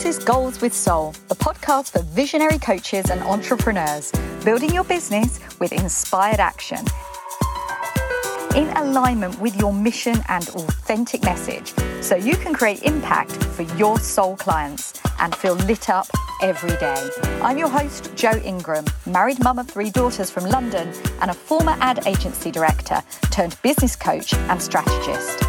This is Goals with Soul, the podcast for visionary coaches and entrepreneurs, building your business with inspired action. In alignment with your mission and authentic message, so you can create impact for your soul clients and feel lit up every day. I'm your host, Jo Ingram, married mum of three daughters from London and a former ad agency director turned business coach and strategist.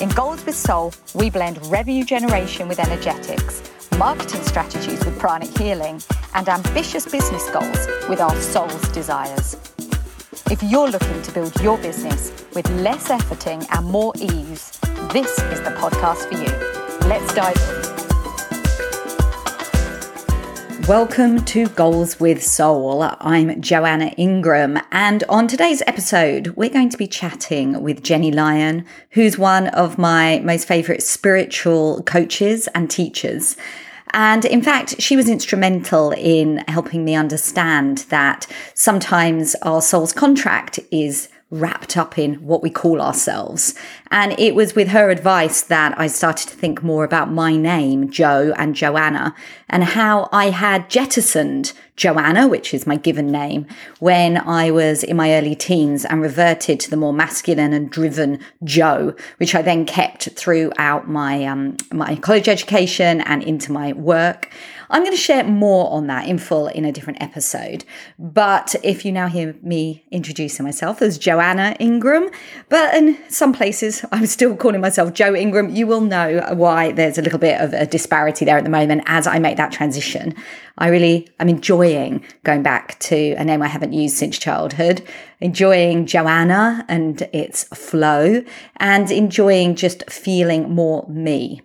In Goals with Soul, we blend revenue generation with energetics, marketing strategies with pranic healing, and ambitious business goals with our soul's desires. If you're looking to build your business with less efforting and more ease, this is the podcast for you. Let's dive in. Welcome to Goals with Soul. I'm Joanna Ingram, and on today's episode, we're going to be chatting with Jenny Lyon, who's one of my most favorite spiritual coaches and teachers. And in fact, she was instrumental in helping me understand that sometimes our soul's contract is wrapped up in what we call ourselves. And it was with her advice that I started to think more about my name, Joe and Joanna, and how I had jettisoned Joanna, which is my given name, when I was in my early teens and reverted to the more masculine and driven Joe, which I then kept throughout my um, my college education and into my work. I'm going to share more on that in full in a different episode. But if you now hear me introducing myself as Joanna Ingram, but in some places I'm still calling myself Jo Ingram, you will know why there's a little bit of a disparity there at the moment as I make that transition. I really am enjoying going back to a name I haven't used since childhood, enjoying Joanna and its flow, and enjoying just feeling more me.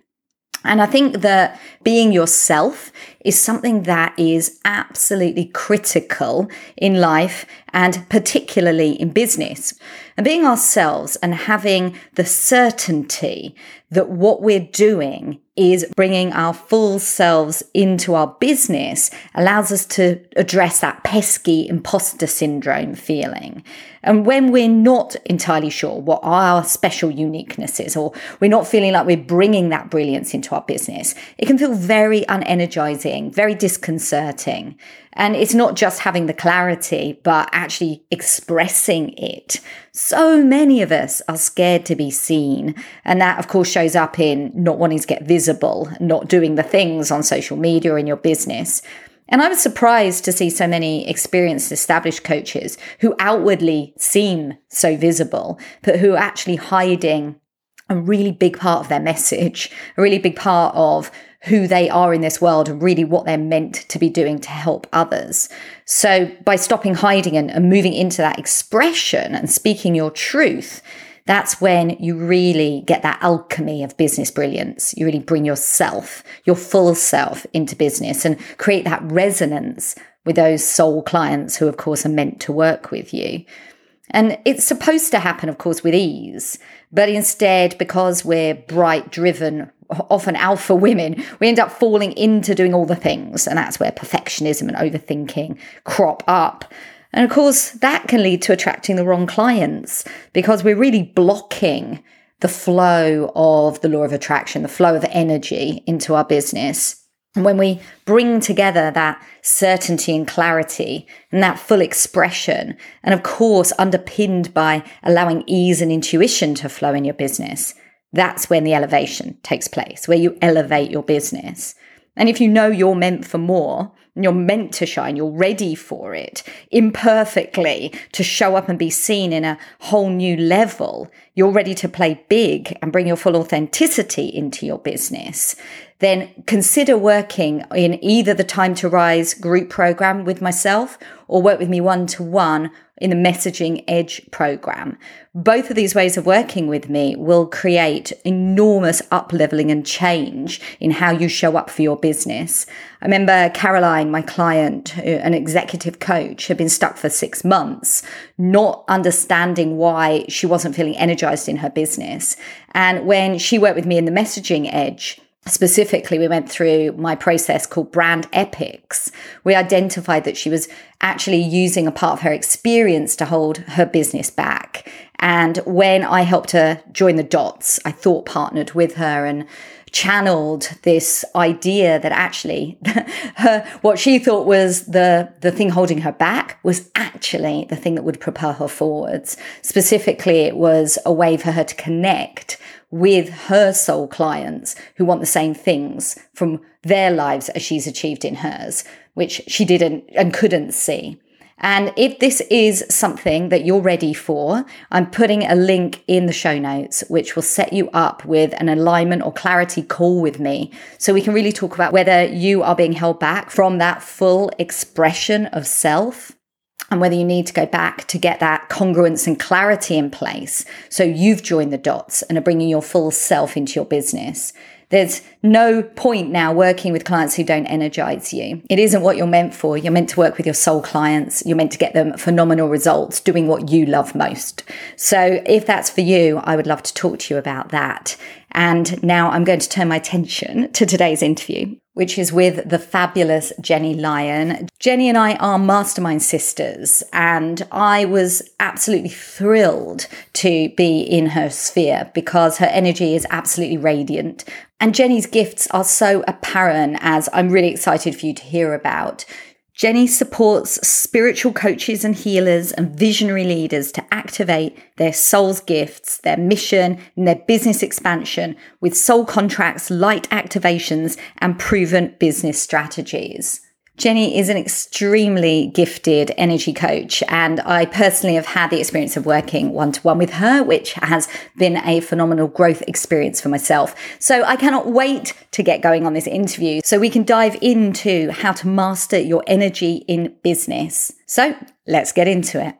And I think that being yourself is something that is absolutely critical in life and particularly in business. And being ourselves and having the certainty that what we're doing is bringing our full selves into our business allows us to address that pesky imposter syndrome feeling. And when we're not entirely sure what our special uniqueness is, or we're not feeling like we're bringing that brilliance into our business, it can feel very unenergizing, very disconcerting. And it's not just having the clarity, but actually expressing it. So many of us are scared to be seen. And that, of course, shows up in not wanting to get visible, not doing the things on social media or in your business. And I was surprised to see so many experienced, established coaches who outwardly seem so visible, but who are actually hiding a really big part of their message, a really big part of who they are in this world and really what they're meant to be doing to help others. So by stopping hiding and, and moving into that expression and speaking your truth, that's when you really get that alchemy of business brilliance. You really bring yourself, your full self into business and create that resonance with those soul clients who, of course, are meant to work with you. And it's supposed to happen, of course, with ease. But instead, because we're bright, driven, often alpha women, we end up falling into doing all the things. And that's where perfectionism and overthinking crop up. And of course, that can lead to attracting the wrong clients because we're really blocking the flow of the law of attraction, the flow of energy into our business. And when we bring together that certainty and clarity and that full expression, and of course, underpinned by allowing ease and intuition to flow in your business, that's when the elevation takes place, where you elevate your business. And if you know you're meant for more, you're meant to shine, you're ready for it. Imperfectly to show up and be seen in a whole new level, you're ready to play big and bring your full authenticity into your business, then consider working in either the Time to Rise group program with myself or work with me one to one in the Messaging Edge program. Both of these ways of working with me will create enormous up leveling and change in how you show up for your business. I remember Caroline, my client, an executive coach, had been stuck for six months, not understanding why she wasn't feeling energized in her business. And when she worked with me in the Messaging Edge, Specifically, we went through my process called brand epics. We identified that she was actually using a part of her experience to hold her business back. And when I helped her join the dots, I thought partnered with her and channeled this idea that actually her what she thought was the the thing holding her back was actually the thing that would propel her forwards specifically it was a way for her to connect with her soul clients who want the same things from their lives as she's achieved in hers which she didn't and couldn't see and if this is something that you're ready for, I'm putting a link in the show notes, which will set you up with an alignment or clarity call with me. So we can really talk about whether you are being held back from that full expression of self and whether you need to go back to get that congruence and clarity in place. So you've joined the dots and are bringing your full self into your business. There's no point now working with clients who don't energize you. It isn't what you're meant for. You're meant to work with your soul clients. You're meant to get them phenomenal results doing what you love most. So if that's for you, I would love to talk to you about that. And now I'm going to turn my attention to today's interview, which is with the fabulous Jenny Lyon. Jenny and I are mastermind sisters, and I was absolutely thrilled to be in her sphere because her energy is absolutely radiant. And Jenny's gifts are so apparent, as I'm really excited for you to hear about. Jenny supports spiritual coaches and healers and visionary leaders to activate their soul's gifts, their mission, and their business expansion with soul contracts, light activations, and proven business strategies. Jenny is an extremely gifted energy coach, and I personally have had the experience of working one to one with her, which has been a phenomenal growth experience for myself. So I cannot wait to get going on this interview so we can dive into how to master your energy in business. So let's get into it.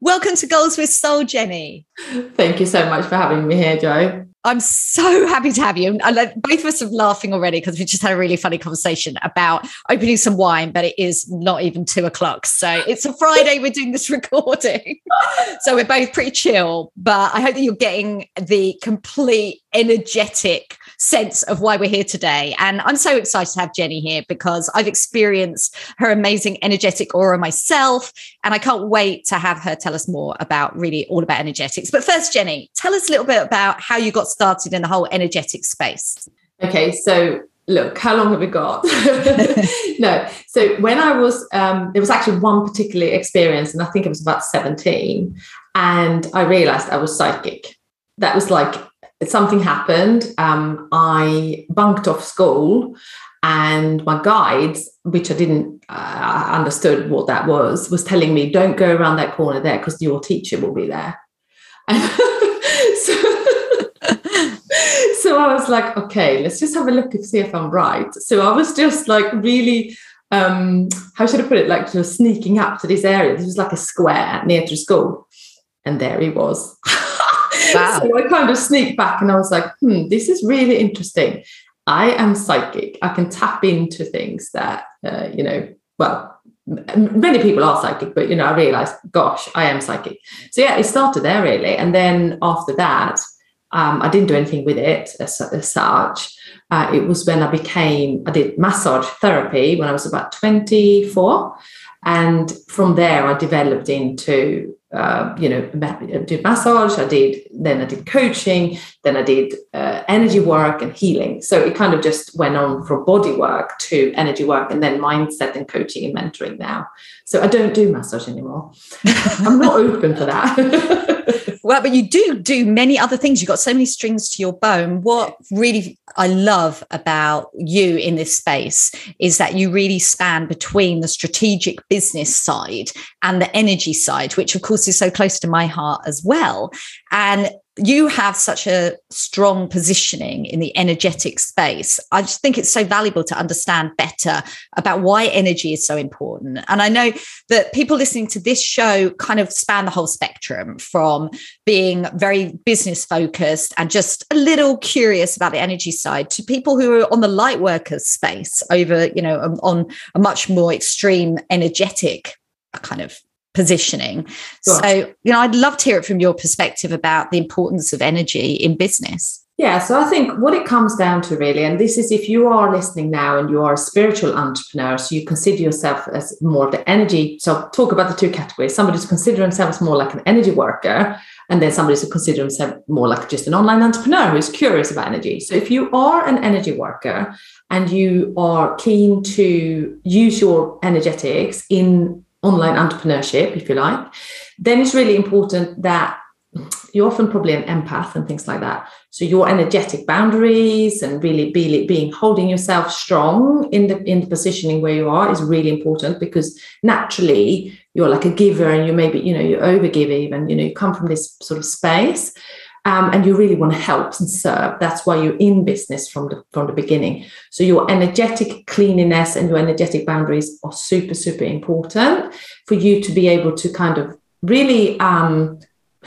Welcome to Goals with Soul, Jenny. Thank you so much for having me here, Jo. I'm so happy to have you. And both of us are laughing already because we just had a really funny conversation about opening some wine, but it is not even two o'clock. So it's a Friday. we're doing this recording. so we're both pretty chill, but I hope that you're getting the complete energetic sense of why we're here today. And I'm so excited to have Jenny here because I've experienced her amazing energetic aura myself. And I can't wait to have her tell us more about really all about energetics. But first, Jenny, tell us a little bit about how you got started in the whole energetic space. Okay, so look, how long have we got? no, so when I was, um, there was actually one particular experience, and I think it was about 17, and I realized I was psychic. That was like something happened. Um, I bunked off school, and my guides, which I didn't uh, understood what that was, was telling me, "Don't go around that corner there because your teacher will be there." so, so I was like, "Okay, let's just have a look and see if I'm right." So I was just like really um how should I put it like just sneaking up to this area this was like a square near to school and there he was Wow. so I kind of sneaked back and I was like, hmm, this is really interesting. I am psychic. I can tap into things that, uh, you know, well, many people are psychic, but, you know, I realized, gosh, I am psychic. So, yeah, it started there really. And then after that, um, I didn't do anything with it as, as such. Uh, it was when I became, I did massage therapy when I was about 24. And from there, I developed into uh, you know, I did massage, I did, then I did coaching, then I did uh, energy work and healing. So it kind of just went on from body work to energy work and then mindset and coaching and mentoring now. So I don't do massage anymore. I'm not open for that. well, but you do do many other things. You've got so many strings to your bow. What really I love about you in this space is that you really span between the strategic business side and the energy side, which of course is so close to my heart as well. And you have such a strong positioning in the energetic space. I just think it's so valuable to understand better about why energy is so important. And I know that people listening to this show kind of span the whole spectrum from being very business focused and just a little curious about the energy side to people who are on the light workers space over, you know, on a much more extreme energetic kind of positioning. Sure. So, you know, I'd love to hear it from your perspective about the importance of energy in business. Yeah, so I think what it comes down to really, and this is if you are listening now and you are a spiritual entrepreneur, so you consider yourself as more of the energy. So talk about the two categories. Somebody who's consider themselves more like an energy worker, and then somebody who consider themselves more like just an online entrepreneur who's curious about energy. So if you are an energy worker and you are keen to use your energetics in online entrepreneurship, if you like, then it's really important that you're often probably an empath and things like that. So your energetic boundaries and really be, being holding yourself strong in the in the positioning where you are is really important because naturally you're like a giver and you maybe you know you overgive even you know you come from this sort of space um, and you really want to help and serve. That's why you're in business from the from the beginning. So your energetic cleanliness and your energetic boundaries are super super important for you to be able to kind of really um,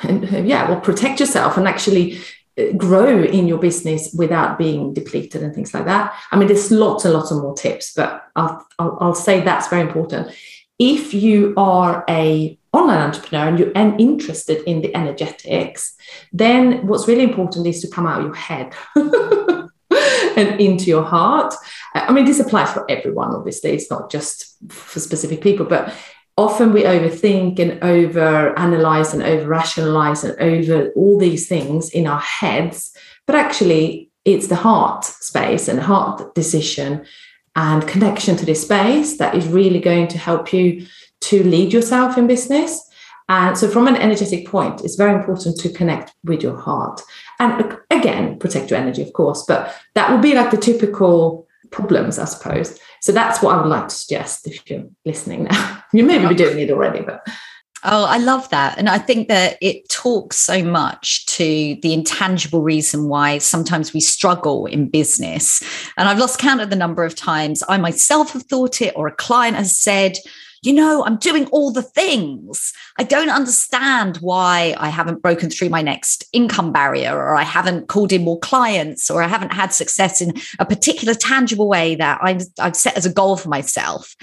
and, yeah well protect yourself and actually uh, grow in your business without being depleted and things like that. I mean, there's lots and lots of more tips, but I'll, I'll, I'll say that's very important. If you are a online entrepreneur and you're interested in the energetics, then what's really important is to come out of your head and into your heart. I mean, this applies for everyone, obviously, it's not just for specific people, but often we overthink and over analyze and over rationalize and over all these things in our heads but actually it's the heart space and heart decision and connection to this space that is really going to help you to lead yourself in business and so from an energetic point it's very important to connect with your heart and again protect your energy of course but that would be like the typical problems i suppose so that's what I would like to suggest if you're listening now. You may be doing it already, but Oh, I love that. And I think that it talks so much to the intangible reason why sometimes we struggle in business. And I've lost count of the number of times I myself have thought it or a client has said, you know, I'm doing all the things. I don't understand why I haven't broken through my next income barrier, or I haven't called in more clients, or I haven't had success in a particular tangible way that I've, I've set as a goal for myself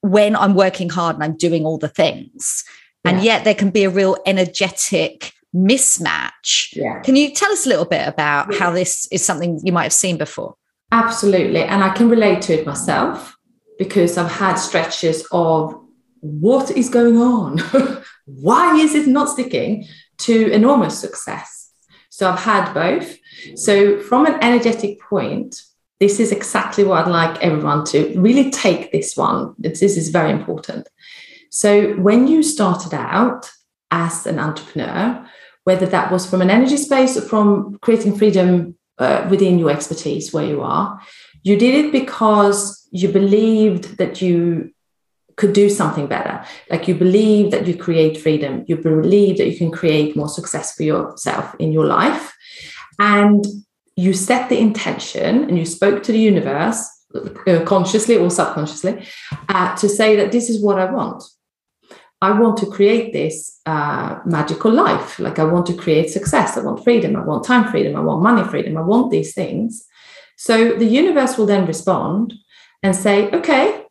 when I'm working hard and I'm doing all the things. Yeah. And yet there can be a real energetic mismatch. Yeah. Can you tell us a little bit about yeah. how this is something you might have seen before? Absolutely. And I can relate to it myself because I've had stretches of what is going on? Why is it not sticking? To enormous success. So I've had both. So, from an energetic point, this is exactly what I'd like everyone to really take this one. This is very important. So, when you started out as an entrepreneur, whether that was from an energy space or from creating freedom uh, within your expertise where you are, you did it because you believed that you could do something better. Like you believe that you create freedom, you believe that you can create more success for yourself in your life. And you set the intention and you spoke to the universe, uh, consciously or subconsciously, uh, to say that this is what I want. I want to create this uh, magical life. Like I want to create success. I want freedom. I want time freedom. I want money freedom. I want these things. So the universe will then respond and say, okay,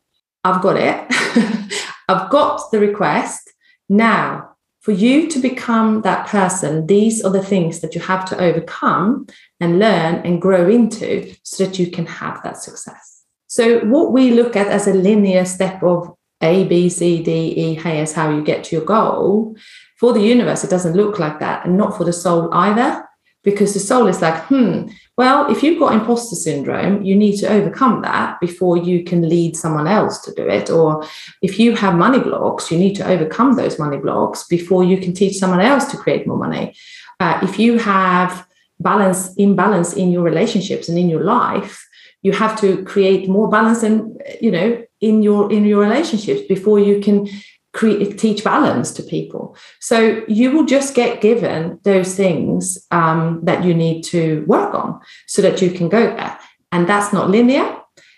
I've got it. I've got the request. Now, for you to become that person, these are the things that you have to overcome and learn and grow into so that you can have that success. So, what we look at as a linear step of A, B, C, D, E, is how you get to your goal. For the universe, it doesn't look like that, and not for the soul either, because the soul is like, hmm, well, if you've got imposter syndrome, you need to overcome that before you can lead someone else to do it. Or if you have money blocks, you need to overcome those money blocks before you can teach someone else to create more money. Uh, if you have balance, imbalance in your relationships and in your life, you have to create more balance and you know in your in your relationships before you can create teach balance to people. So you will just get given those things um, that you need to work on so that you can go there. And that's not linear.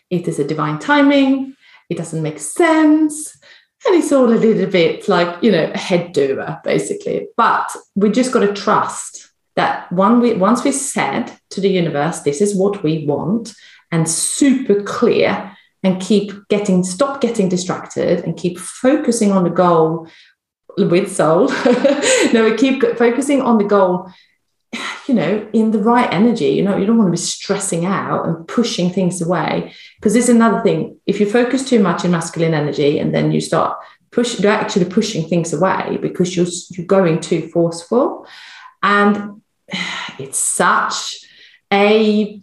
It is a divine timing. It doesn't make sense. And it's all a little bit like you know a head doer basically. But we just got to trust that one we, once we said to the universe this is what we want and super clear and keep getting stop getting distracted and keep focusing on the goal with soul no we keep focusing on the goal you know, in the right energy. You know, you don't want to be stressing out and pushing things away. Because there's another thing. If you focus too much in masculine energy and then you start push, you're actually pushing things away because you're you're going too forceful. And it's such a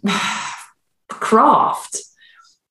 craft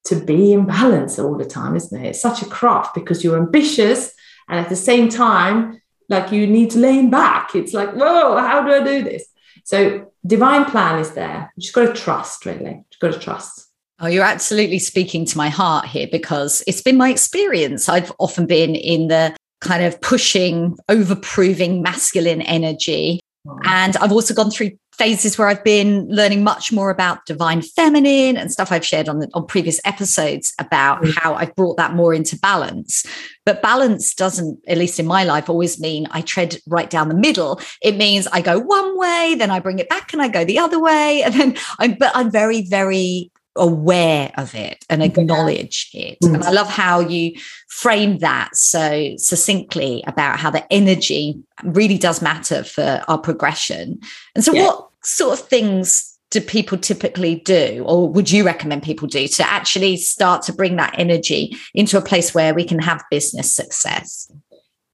to be in balance all the time, isn't it? It's such a craft because you're ambitious and at the same time, like you need to lean back. It's like, whoa, how do I do this? So divine plan is there. You just got to trust, really. You've got to trust. Oh, you're absolutely speaking to my heart here because it's been my experience. I've often been in the kind of pushing, overproving masculine energy. And I've also gone through phases where I've been learning much more about divine feminine and stuff I've shared on the, on previous episodes about mm. how I've brought that more into balance. But balance doesn't, at least in my life, always mean I tread right down the middle. It means I go one way, then I bring it back and I go the other way. And then I'm, but I'm very, very aware of it and acknowledge it. Mm. And I love how you frame that so succinctly about how the energy really does matter for our progression. And so, yeah. what sort of things do people typically do, or would you recommend people do to actually start to bring that energy into a place where we can have business success?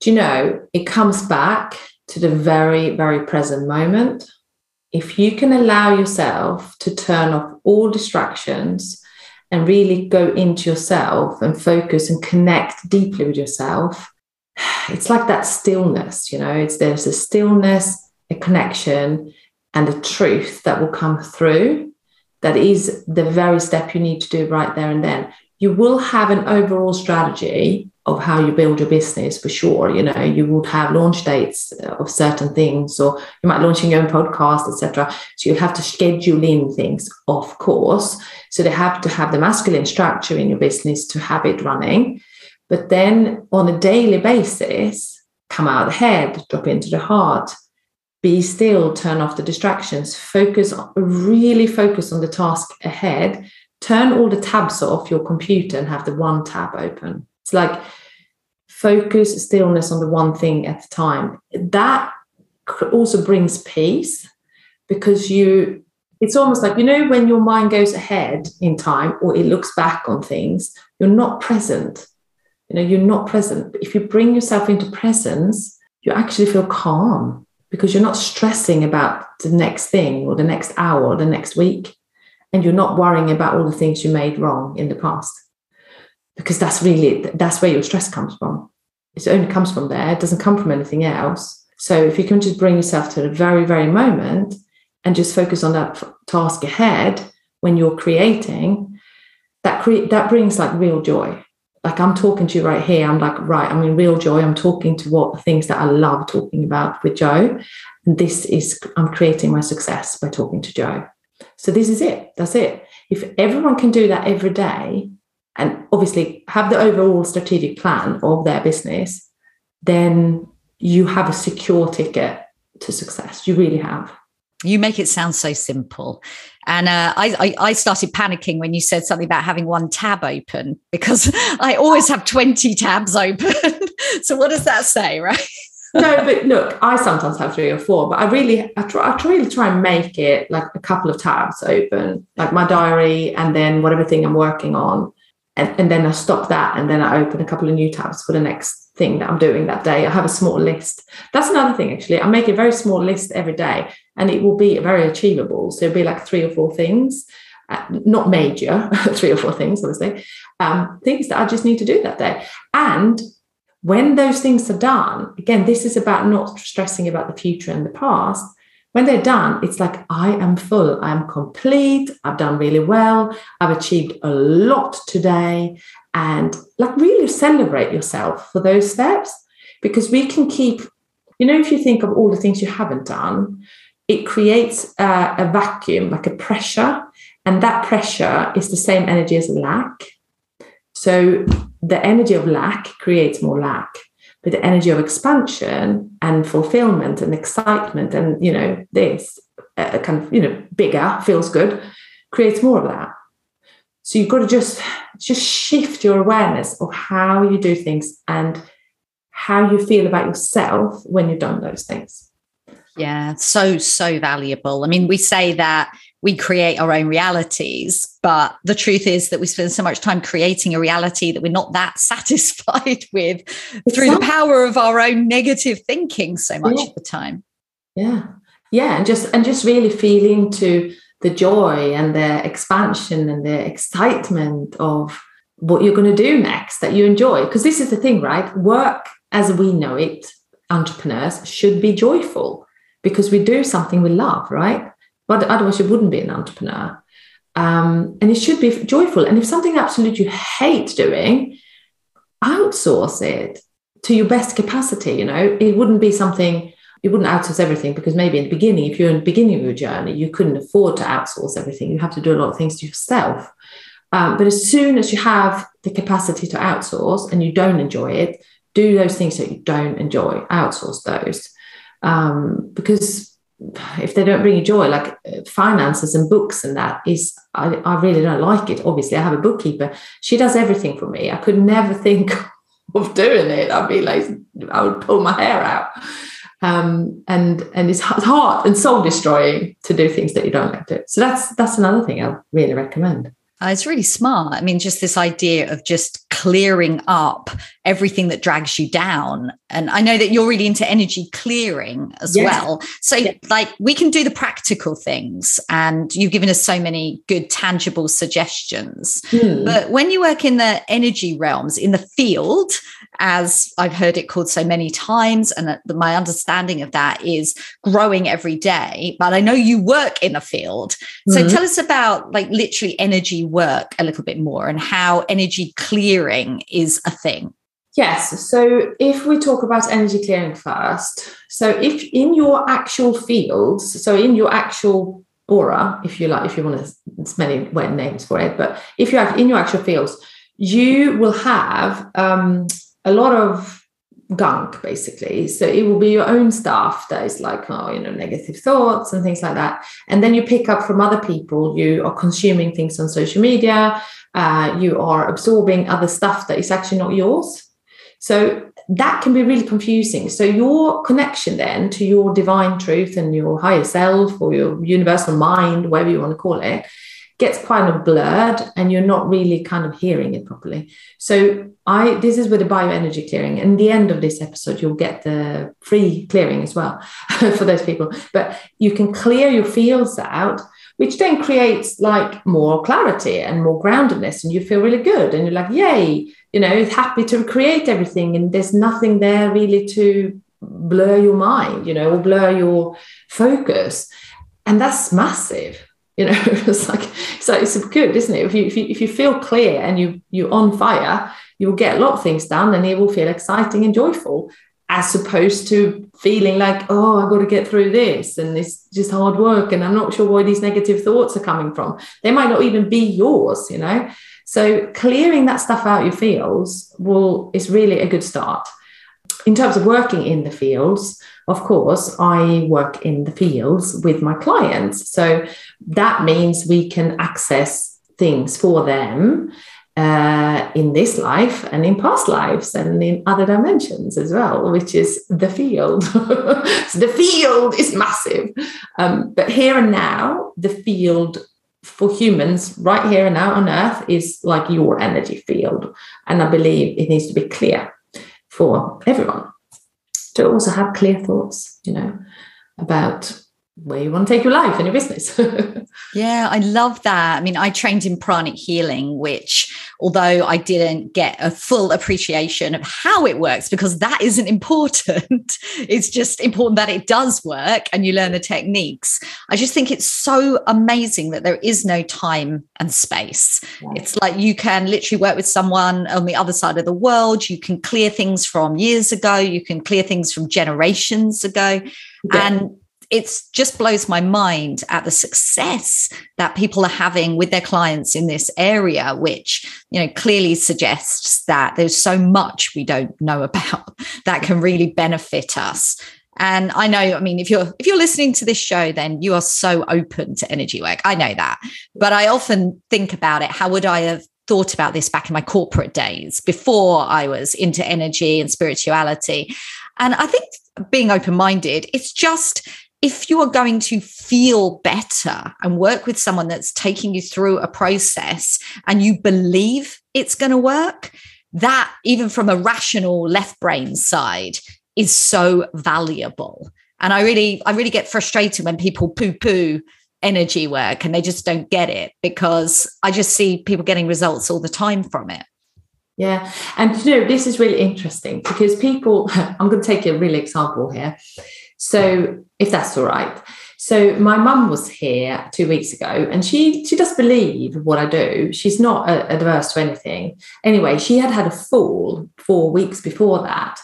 Do you know, it comes back to the very, very present moment if you can allow yourself to turn off all distractions and really go into yourself and focus and connect deeply with yourself, it's like that stillness, you know, it's there's a stillness, a connection, and a truth that will come through. That is the very step you need to do right there and then. You will have an overall strategy of how you build your business for sure you know you would have launch dates of certain things or you might launch your own podcast etc so you have to schedule in things of course. So they have to have the masculine structure in your business to have it running. But then on a daily basis come out of the head drop into the heart be still turn off the distractions focus really focus on the task ahead. Turn all the tabs off your computer and have the one tab open. It's like focus stillness on the one thing at a time. That also brings peace because you it's almost like you know when your mind goes ahead in time or it looks back on things you're not present. You know you're not present. But if you bring yourself into presence you actually feel calm because you're not stressing about the next thing or the next hour or the next week. And you're not worrying about all the things you made wrong in the past because that's really that's where your stress comes from. It only comes from there. It doesn't come from anything else. So if you can just bring yourself to the very very moment and just focus on that task ahead when you're creating that create that brings like real joy. Like i'm talking to you right here. I'm like right i'm in real joy. I'm talking to what things that i love talking about with joe. And this is i'm creating my success by talking to joe. So this is it. That's it. If everyone can do that every day and obviously have the overall strategic plan of their business, then you have a secure ticket to success. You really have. You make it sound so simple. And uh, I, I, I, started panicking when you said something about having one tab open because I always have 20 tabs open. so, what does that say, right? no, but look, I sometimes have three or four, but I really, I try, I really try and make it like a couple of tabs open, like my diary and then whatever thing I'm working on and, and then I stop that and then I open a couple of new tabs for the next thing that I'm doing that day. I have a small list. That's another thing, actually. I make a very small list every day and it will be very achievable. So it'll be like three or four things, uh, not major, three or four things, obviously, um, things that I just need to do that day. And when those things are done, again, this is about not stressing about the future and the past when they're done, it's like, I am full, I'm complete, I've done really well, I've achieved a lot today. And like, really celebrate yourself for those steps because we can keep, you know, if you think of all the things you haven't done, it creates a, a vacuum, like a pressure. And that pressure is the same energy as lack. So the energy of lack creates more lack with the energy of expansion and fulfillment and excitement and you know this uh, kind of you know bigger feels good creates more of that so you've got to just just shift your awareness of how you do things and how you feel about yourself when you've done those things Yeah, so, so valuable. I mean, we say that we create our own realities, but the truth is that we spend so much time creating a reality that we're not that satisfied with exactly. through the power of our own negative thinking so much yeah. of the time. Yeah. Yeah. And just and just really feeling to the joy and the expansion and the excitement of what you're going to do next that you enjoy. Because this is the thing, right? Work as we know it, entrepreneurs should be joyful because we do something we love, right? But otherwise, you wouldn't be an entrepreneur. Um, and it should be joyful. And if something absolutely you hate doing, outsource it to your best capacity. You know, it wouldn't be something you wouldn't outsource everything because maybe in the beginning, if you're in the beginning of your journey, you couldn't afford to outsource everything. You have to do a lot of things to yourself. Um, but as soon as you have the capacity to outsource and you don't enjoy it, do those things that you don't enjoy, outsource those. Um, because if they don't bring you joy, like uh, finances and books and that is, I, I really don't like it. Obviously, I have a bookkeeper. She does everything for me. I could never think of doing it. I'd be like, I would pull my hair out um, and and it's hard and soul destroying to do things that you don't like to. So that's that's another thing I really recommend. Uh, it's really smart. I mean, just this idea of just clearing up everything that drags you down. And I know that you're really into energy clearing as yes. well. So, yes. like, we can do the practical things, and you've given us so many good, tangible suggestions. Hmm. But when you work in the energy realms, in the field, as I've heard it called so many times. And my understanding of that is growing every day. But I know you work in a field. So mm-hmm. tell us about like literally energy work a little bit more and how energy clearing is a thing. Yes. So if we talk about energy clearing first, so if in your actual fields, so in your actual aura, if you like, if you want to, it's many names for it, but if you have in your actual fields, you will have um, a lot of gunk basically. So it will be your own stuff that is like oh you know negative thoughts and things like that. And then you pick up from other people. You are consuming things on social media. Uh, you are absorbing other stuff that is actually not yours. So that can be really confusing. So your connection then to your divine truth and your higher self or your universal mind whatever you want to call it gets kind of blurred and you're not really kind of hearing it properly. So I this is with the bioenergy clearing. And the end of this episode, you'll get the free clearing as well for those people. But you can clear your fields out, which then creates like more clarity and more groundedness, and you feel really good. And you're like, yay, you know, happy to create everything. And there's nothing there really to blur your mind, you know, or blur your focus. And that's massive you know it's like so it's good isn't it? If you, if you if you feel clear and you you're on fire you will get a lot of things done and it will feel exciting and joyful as opposed to feeling like oh i've got to get through this and it's just hard work and i'm not sure where these negative thoughts are coming from. They might not even be yours you know? So clearing that stuff out your fields will is really a good start. In terms of working in the fields of course, I work in the fields with my clients. So that means we can access things for them uh, in this life and in past lives and in other dimensions as well, which is the field. so the field is massive. Um, but here and now, the field for humans right here and now on earth is like your energy field. And I believe it needs to be clear for everyone to also have clear thoughts, you know, about where you want to take your life and your business. yeah, I love that. I mean, I trained in pranic healing, which, although I didn't get a full appreciation of how it works, because that isn't important, it's just important that it does work and you learn the techniques. I just think it's so amazing that there is no time and space. It's like you can literally work with someone on the other side of the world. You can clear things from years ago, you can clear things from generations ago. Yeah. And it just blows my mind at the success that people are having with their clients in this area which you know clearly suggests that there's so much we don't know about that can really benefit us. And i know i mean if you're if you're listening to this show then you are so open to energy work. I know that. But i often think about it how would i have thought about this back in my corporate days before i was into energy and spirituality? And i think being open minded it's just if you are going to feel better and work with someone that's taking you through a process and you believe it's going to work, that, even from a rational left brain side, is so valuable. And I really, I really get frustrated when people poo poo energy work and they just don't get it because I just see people getting results all the time from it. Yeah. And you know, this is really interesting because people, I'm going to take a real example here. So, if that's all right. So, my mum was here two weeks ago and she she does believe what I do. She's not adverse to anything. Anyway, she had had a fall four weeks before that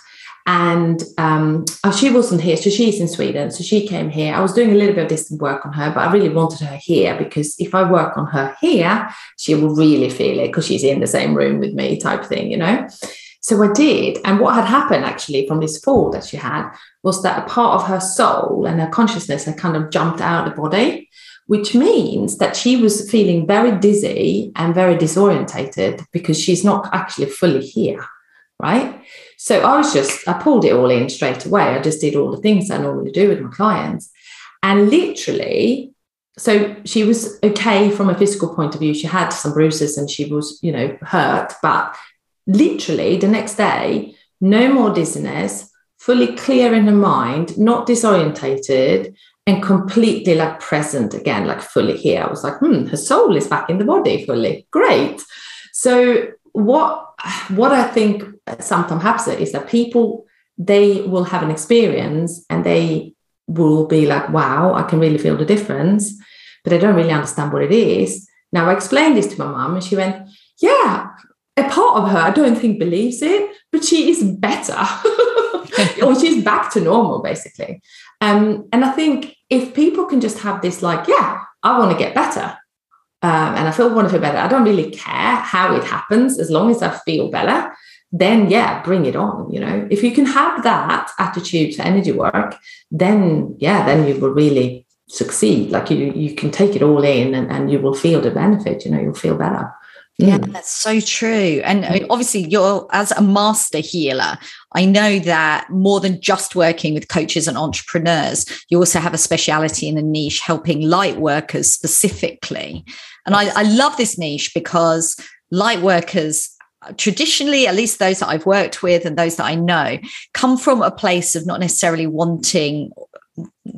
and um, oh, she wasn't here. So she's in Sweden. So she came here. I was doing a little bit of distant work on her, but I really wanted her here because if I work on her here, she will really feel it because she's in the same room with me, type thing, you know. So I did. And what had happened actually from this fall that she had was that a part of her soul and her consciousness had kind of jumped out of the body, which means that she was feeling very dizzy and very disorientated because she's not actually fully here. Right. So I was just, I pulled it all in straight away. I just did all the things I normally do with my clients. And literally, so she was okay from a physical point of view. She had some bruises and she was, you know, hurt. But literally the next day, no more dizziness, fully clear in her mind, not disorientated, and completely like present again, like fully here. I was like, hmm, her soul is back in the body fully. Great. So what what I think sometimes happens is that people they will have an experience and they will be like, wow, I can really feel the difference, but they don't really understand what it is. Now I explained this to my mom and she went, yeah, a part of her I don't think believes it, but she is better. or she's back to normal basically. Um, and I think if people can just have this like, yeah, I want to get better um, and I feel want to feel better. I don't really care how it happens as long as I feel better. Then yeah, bring it on. You know, if you can have that attitude to energy work, then yeah, then you will really succeed. Like you, you can take it all in, and, and you will feel the benefit. You know, you'll feel better. Yeah, mm. that's so true. And obviously, you're as a master healer, I know that more than just working with coaches and entrepreneurs, you also have a speciality in a niche helping light workers specifically. And I, I love this niche because light workers traditionally, at least those that I've worked with and those that I know, come from a place of not necessarily wanting,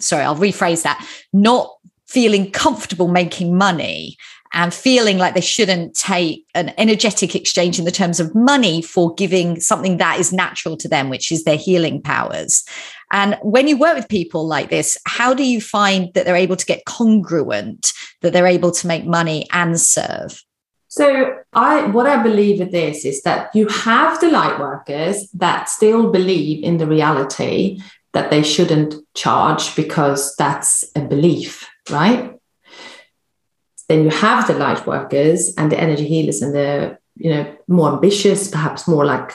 sorry, I'll rephrase that, not feeling comfortable making money and feeling like they shouldn't take an energetic exchange in the terms of money for giving something that is natural to them, which is their healing powers. And when you work with people like this, how do you find that they're able to get congruent, that they're able to make money and serve? So I what I believe with this is that you have the light workers that still believe in the reality that they shouldn't charge because that's a belief, right? Then you have the light workers and the energy healers and the you know more ambitious, perhaps more like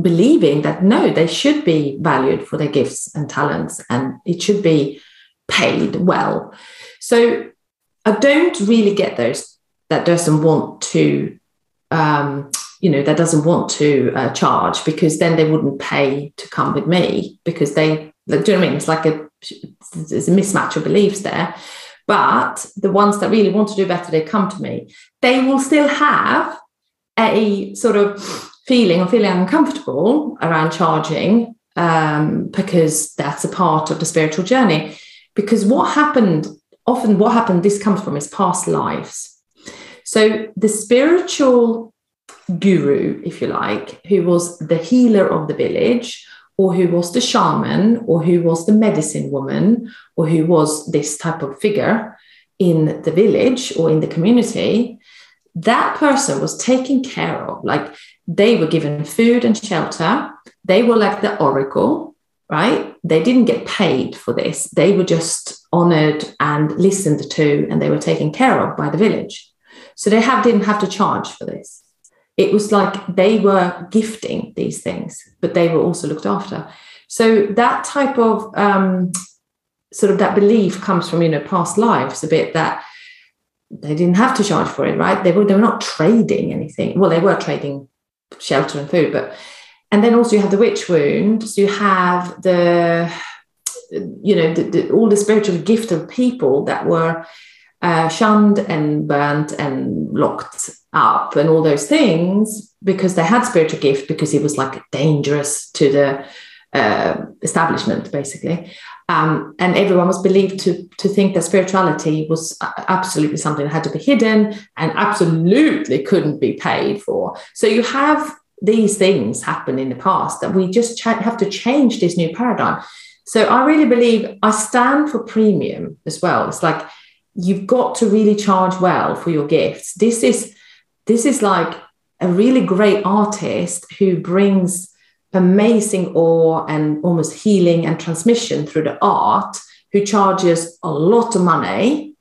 believing that no, they should be valued for their gifts and talents and it should be paid well. So I don't really get those that doesn't want to, um, you know, that doesn't want to uh, charge because then they wouldn't pay to come with me because they, like, do you know what I mean? It's like a, there's a mismatch of beliefs there. But the ones that really want to do better, they come to me. They will still have a sort of feeling or feeling uncomfortable around charging um, because that's a part of the spiritual journey. Because what happened, often what happened, this comes from his past lives. So the spiritual guru, if you like, who was the healer of the village, or who was the shaman, or who was the medicine woman, or who was this type of figure in the village or in the community, that person was taken care of. Like they were given food and shelter. They were like the oracle, right? They didn't get paid for this. They were just honored and listened to, and they were taken care of by the village. So they have, didn't have to charge for this. It was like they were gifting these things, but they were also looked after. So that type of um, sort of that belief comes from you know past lives a bit that they didn't have to charge for it, right? They were they were not trading anything. Well, they were trading shelter and food, but and then also you have the witch wound. So you have the you know the, the, all the spiritual gift of people that were uh, shunned and burnt and locked up and all those things because they had spiritual gift because it was like dangerous to the uh, establishment basically. Um, and everyone was believed to to think that spirituality was absolutely something that had to be hidden and absolutely couldn't be paid for. So you have these things happen in the past that we just ch- have to change this new paradigm. So i really believe i stand for premium as well. It's like you've got to really charge well for your gifts. This is this is like a really great artist who brings amazing awe and almost healing and transmission through the art who charges a lot of money.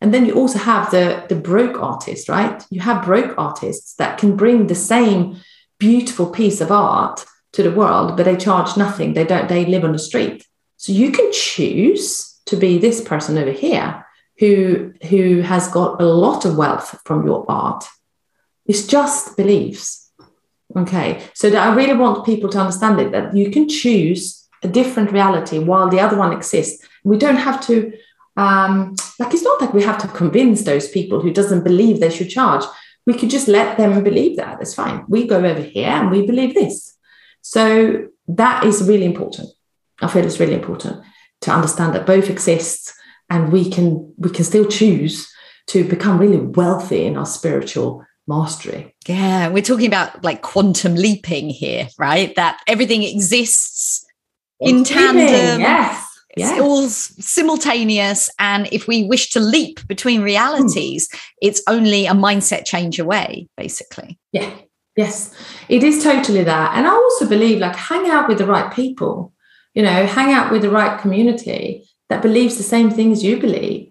And then you also have the the broke artist right? You have broke artists that can bring the same beautiful piece of art to the world but they charge nothing. They don't they live on the street. So you can choose to be this person over here who who has got a lot of wealth from your art it's just beliefs. Okay. So that i really want people to understand it that you can choose a different reality while the other one exists. We don't have to um, like it's not like we have to convince those people who doesn't believe they should charge. We could just let them believe that. It's fine. We go over here and we believe this. So that is really important. I feel it's really important to understand that both exist and we can we can still choose to become really wealthy in our spiritual mastery yeah we're talking about like quantum leaping here right that everything exists in tandem yes it's yes. all simultaneous and if we wish to leap between realities mm. it's only a mindset change away basically yeah yes it is totally that and i also believe like hang out with the right people you know hang out with the right community that believes the same things you believe.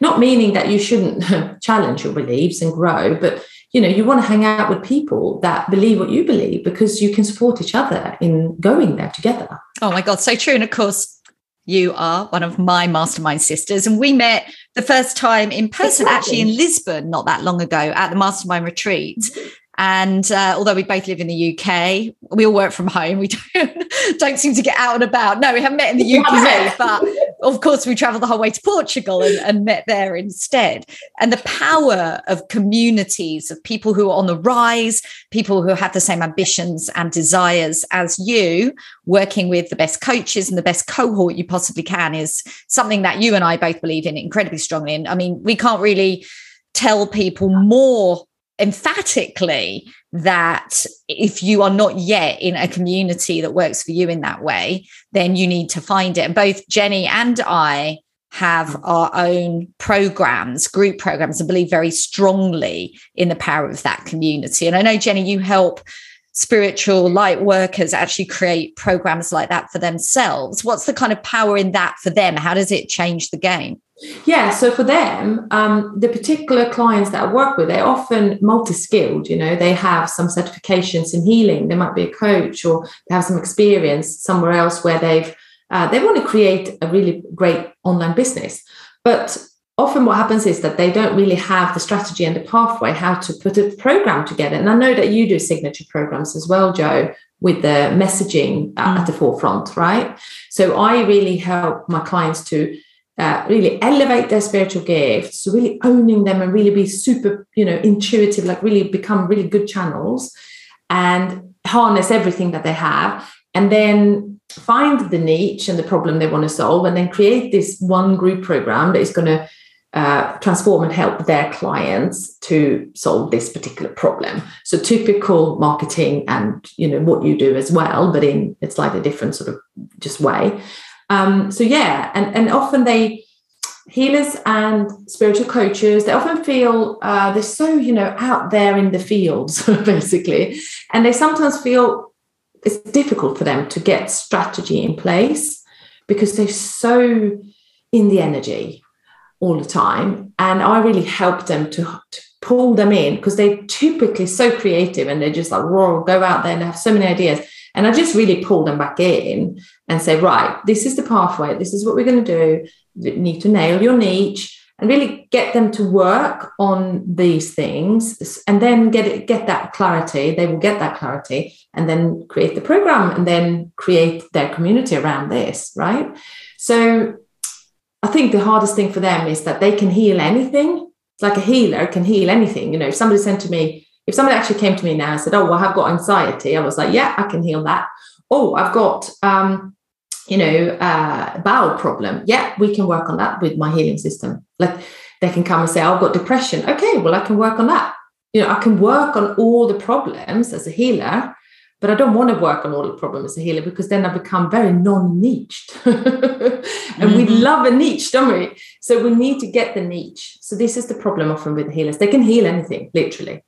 Not meaning that you shouldn't challenge your beliefs and grow, but you know, you want to hang out with people that believe what you believe because you can support each other in going there together. Oh my God, so true. And of course, you are one of my mastermind sisters. And we met the first time in person, exactly. actually in Lisbon, not that long ago at the mastermind retreat. Mm-hmm. And uh, although we both live in the UK, we all work from home. We don't, don't seem to get out and about. No, we haven't met in the UK, but of course, we traveled the whole way to Portugal and, and met there instead. And the power of communities, of people who are on the rise, people who have the same ambitions and desires as you, working with the best coaches and the best cohort you possibly can, is something that you and I both believe in incredibly strongly. And I mean, we can't really tell people more emphatically that if you are not yet in a community that works for you in that way, then you need to find it. And both Jenny and I have our own programs, group programs, and believe very strongly in the power of that community. And I know, Jenny, you help spiritual light workers actually create programs like that for themselves. What's the kind of power in that for them? How does it change the game? Yeah, so for them, um, the particular clients that I work with, they're often multi-skilled. You know, they have some certifications in healing. They might be a coach, or they have some experience somewhere else where they've uh, they want to create a really great online business. But often, what happens is that they don't really have the strategy and the pathway how to put a program together. And I know that you do signature programs as well, Jo, with the messaging uh, mm. at the forefront, right? So I really help my clients to uh, really elevate their spiritual gifts, really owning them and really be super, you know, intuitive, like really become really good channels and harness everything that they have. And then find the niche and the problem they want to solve, and then create this one group program that is going to uh, transform and help their clients to solve this particular problem. So typical marketing and you know what you do as well, but in it's like a different sort of just way. Um, so yeah, and and often they healers and spiritual coaches they often feel uh, they're so you know out there in the fields basically. And they sometimes feel it's difficult for them to get strategy in place because they're so in the energy all the time. And i really help them to, to pull them in because they're typically so creative and they're just like whoa go out there and have so many ideas and I just really pull them back in and say, right, this is the pathway. This is what we're going to do. You need to nail your niche and really get them to work on these things and then get it, get that clarity. They will get that clarity and then create the program and then create their community around this, right? So I think the hardest thing for them is that they can heal anything. It's like a healer can heal anything. You know, if somebody said to me, if somebody actually came to me now and said, "Oh, well, I've got anxiety," I was like, "Yeah, I can heal that." Oh, I've got, um, you know, uh, bowel problem. Yeah, we can work on that with my healing system. Like they can come and say, "I've got depression." Okay, well, I can work on that. You know, I can work on all the problems as a healer but I don't want to work on all the problems as a healer because then I become very non-niched. and mm-hmm. we love a niche, don't we? So we need to get the niche. So this is the problem often with healers. They can heal anything, literally.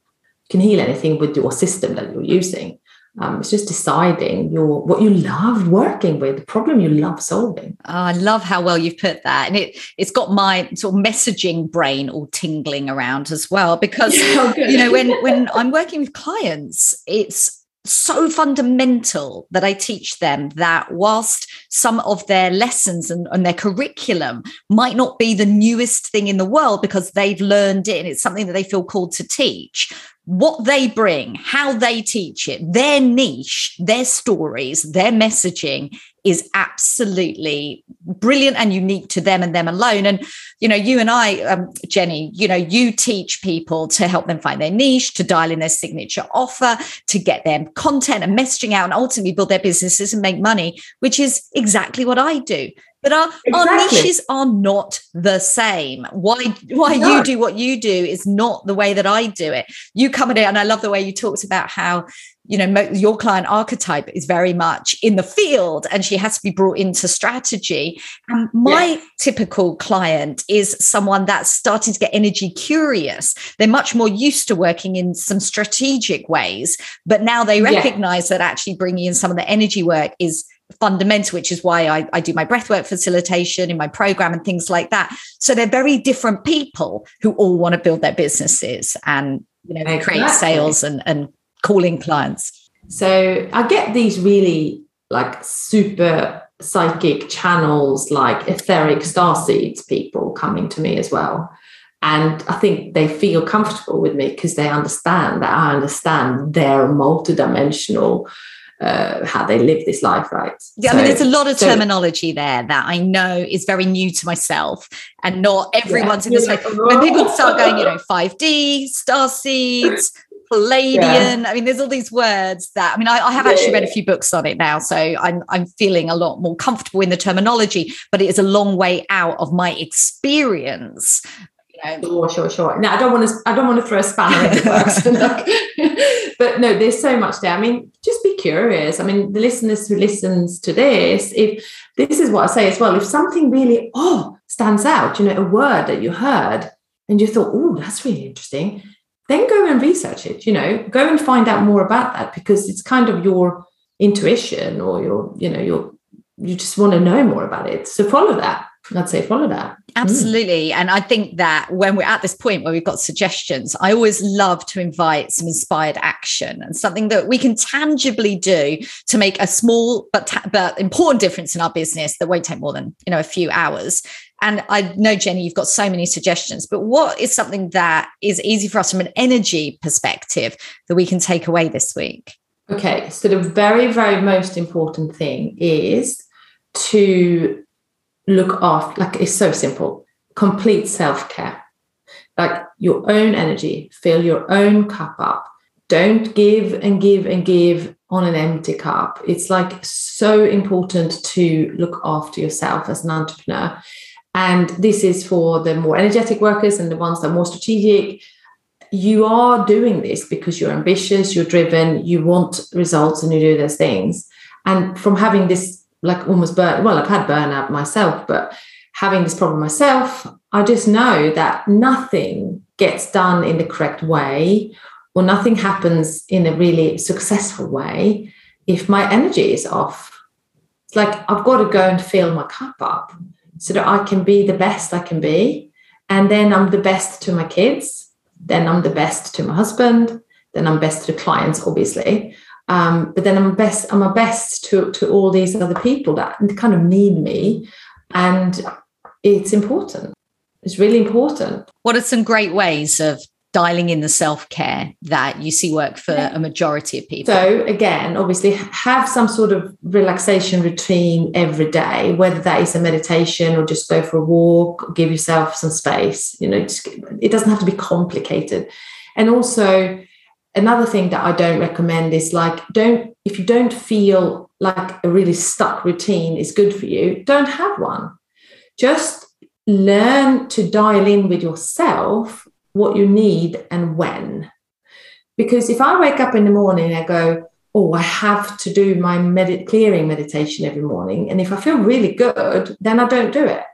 Can heal anything with your system that you're using. Um, it's just deciding your what you love working with, the problem you love solving. Oh, I love how well you've put that, and it it's got my sort of messaging brain all tingling around as well. Because oh, you know, when when I'm working with clients, it's so fundamental that I teach them that whilst some of their lessons and, and, their curriculum might not be the newest thing in the world because they've learned it and it's something that they feel called to teach, what they bring, how they teach it, their niche, their stories, their messaging is absolutely brilliant and unique to them and them alone. And, you know, you and I, um, Jenny, you know, you teach people to help them find their niche, to dial in their signature offer, to get them content and messaging out and ultimately build their businesses and make money, which is exactly what I do. But our, exactly. our niches are not the same. Why why no. you do what you do is not the way that I do it. You come at it, and I love the way you talked about how you know your client archetype is very much in the field and she has to be brought into strategy and my yeah. typical client is someone that's starting to get energy curious they're much more used to working in some strategic ways but now they recognize yeah. that actually bringing in some of the energy work is fundamental, which is why I, I do my breathwork facilitation in my program and things like that. So they're very different people who all want to build their businesses and you know exactly. create sales and, and calling clients. So I get these really like super psychic channels like etheric star seeds people coming to me as well. And I think they feel comfortable with me because they understand that I understand their multidimensional uh, how they live this life, right? Yeah, so, I mean, there's a lot of so, terminology there that I know is very new to myself, and not everyone's yeah, in this way. When people start going, you know, 5D, star seeds, Pleiadian. Yeah. I mean, there's all these words that I mean, I, I have actually read a few books on it now, so I'm I'm feeling a lot more comfortable in the terminology, but it is a long way out of my experience Sure, sure, sure. Now I don't want to. I don't want to throw a spanner in the works. but no, there's so much there. I mean, just be curious. I mean, the listeners who listens to this, if this is what I say as well, if something really oh stands out, you know, a word that you heard and you thought, oh, that's really interesting, then go and research it. You know, go and find out more about that because it's kind of your intuition or your, you know, your you just want to know more about it. So follow that. I'd say follow that. Absolutely. Mm. And I think that when we're at this point where we've got suggestions, I always love to invite some inspired action and something that we can tangibly do to make a small but, ta- but important difference in our business that won't take more than, you know, a few hours. And I know, Jenny, you've got so many suggestions, but what is something that is easy for us from an energy perspective that we can take away this week? Okay. So the very, very most important thing is to look after like it's so simple complete self-care like your own energy fill your own cup up don't give and give and give on an empty cup it's like so important to look after yourself as an entrepreneur and this is for the more energetic workers and the ones that are more strategic. You are doing this because you're ambitious you're driven you want results and you do those things. And from having this like almost burn well i've had burnout myself but having this problem myself i just know that nothing gets done in the correct way or nothing happens in a really successful way if my energy is off. It's like i've got to go and fill my cup up so that i can be the best i can be and then i'm the best to my kids then i'm the best to my husband then i'm best to clients obviously um, but then I'm best, I'm a best to, to all these other people that kind of need me. And it's important. It's really important. What are some great ways of dialing in the self care that you see work for a majority of people? So, again, obviously, have some sort of relaxation routine every day, whether that is a meditation or just go for a walk, give yourself some space. You know, it doesn't have to be complicated. And also, another thing that I don't recommend is like, don't, if you don't feel like a really stuck routine is good for you, don't have one. Just learn to dial in with yourself what you need and when. Because if I wake up in the morning and I go, oh, I have to do my med- clearing meditation every morning, and if I feel really good, then I don't do it.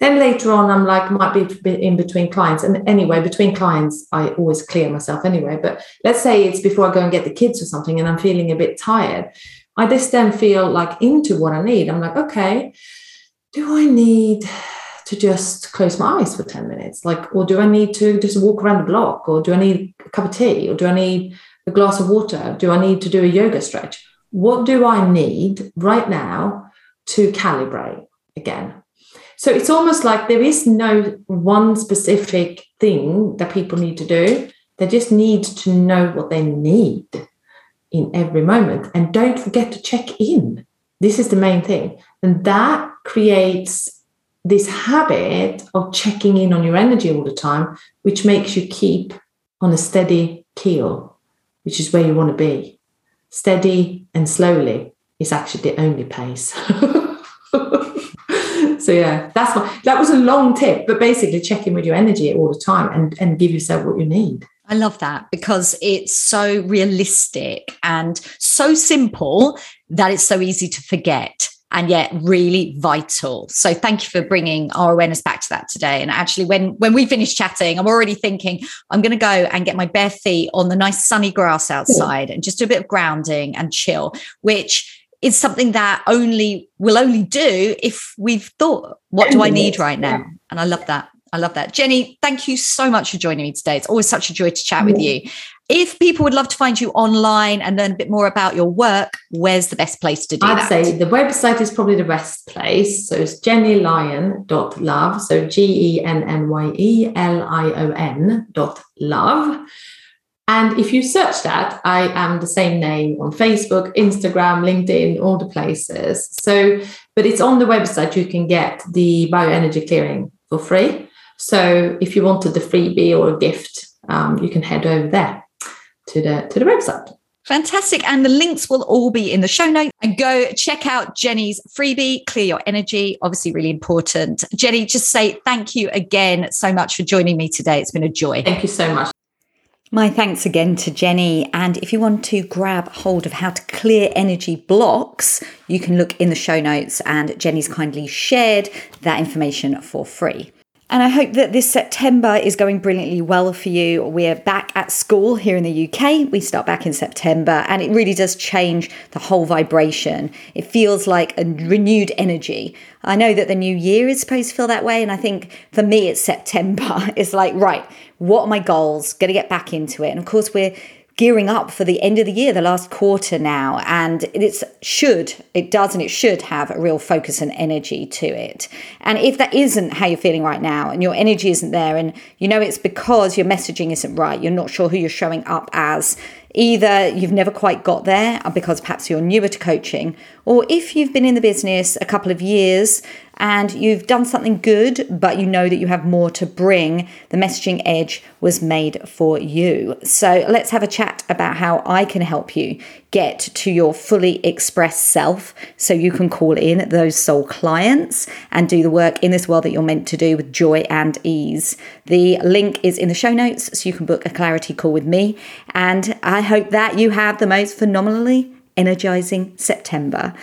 Then later on, I'm like, might be in between clients. And anyway, between clients, I always clear myself anyway. But let's say it's before I go and get the kids or something, and I'm feeling a bit tired. I just then feel like into what I need. I'm like, okay, do I need to just close my eyes for 10 minutes? Like, or do I need to just walk around the block? Or do I need a cup of tea? Or do I need a glass of water? Do I need to do a yoga stretch? What do I need right now to calibrate again? So it's almost like there is no one specific thing that people need to do. They just need to know what they need in every moment. And don't forget to check in. This is the main thing. And that creates this habit of checking in on your energy all the time, which makes you keep on a steady keel, which is where you want to be. Steady and slowly is actually the only pace. so yeah, that's what that was a long tip, but basically check in with your energy all the time and, and give yourself what you need. I love that because it's so realistic and so simple that it's so easy to forget and yet really vital. So thank you for bringing our awareness back to that today. And actually, when when we finish chatting, I'm already thinking I'm going to go and get my bare feet on the nice sunny grass outside and just do a bit of grounding and chill, which is something that only will only do if we've thought, what do I need right now? And I love that. I love that. Jenny, thank you so much for joining me today. It's always such a joy to chat with you. If people would love to find you online and learn a bit more about your work, where's the best place to do it? I'd that? say the website is probably the best place. So it's jennylyon.love. So G E N N Y E L I O N dot love. And if you search that, I am the same name on Facebook, Instagram, LinkedIn, all the places. So, but it's on the website. You can get the bioenergy clearing for free. So if you wanted the freebie or a gift, um, you can head over there to the to the website. Fantastic. And the links will all be in the show notes. And go check out Jenny's freebie, Clear Your Energy. Obviously, really important. Jenny, just say thank you again so much for joining me today. It's been a joy. Thank you so much. My thanks again to Jenny. And if you want to grab hold of how to clear energy blocks, you can look in the show notes, and Jenny's kindly shared that information for free. And I hope that this September is going brilliantly well for you. We're back at school here in the UK. We start back in September, and it really does change the whole vibration. It feels like a renewed energy. I know that the new year is supposed to feel that way, and I think for me, it's September. It's like, right, what are my goals? To get back into it. And of course, we're gearing up for the end of the year, the last quarter now, and it should, it does, and it should have a real focus and energy to it. And if that isn't how you're feeling right now, and your energy isn't there, and you know it's because your messaging isn't right, you're not sure who you're showing up as, either you've never quite got there because perhaps you're newer to coaching, or if you've been in the business a couple of years and you've done something good, but you know that you have more to bring, the messaging edge was made for you. So let's have a chat about how I can help you get to your fully expressed self so you can call in those soul clients and do the work in this world that you're meant to do with joy and ease. The link is in the show notes so you can book a clarity call with me. And I hope that you have the most phenomenally energizing September.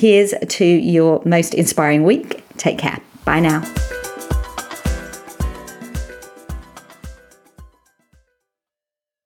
Here's to your most inspiring week. Take care. Bye now.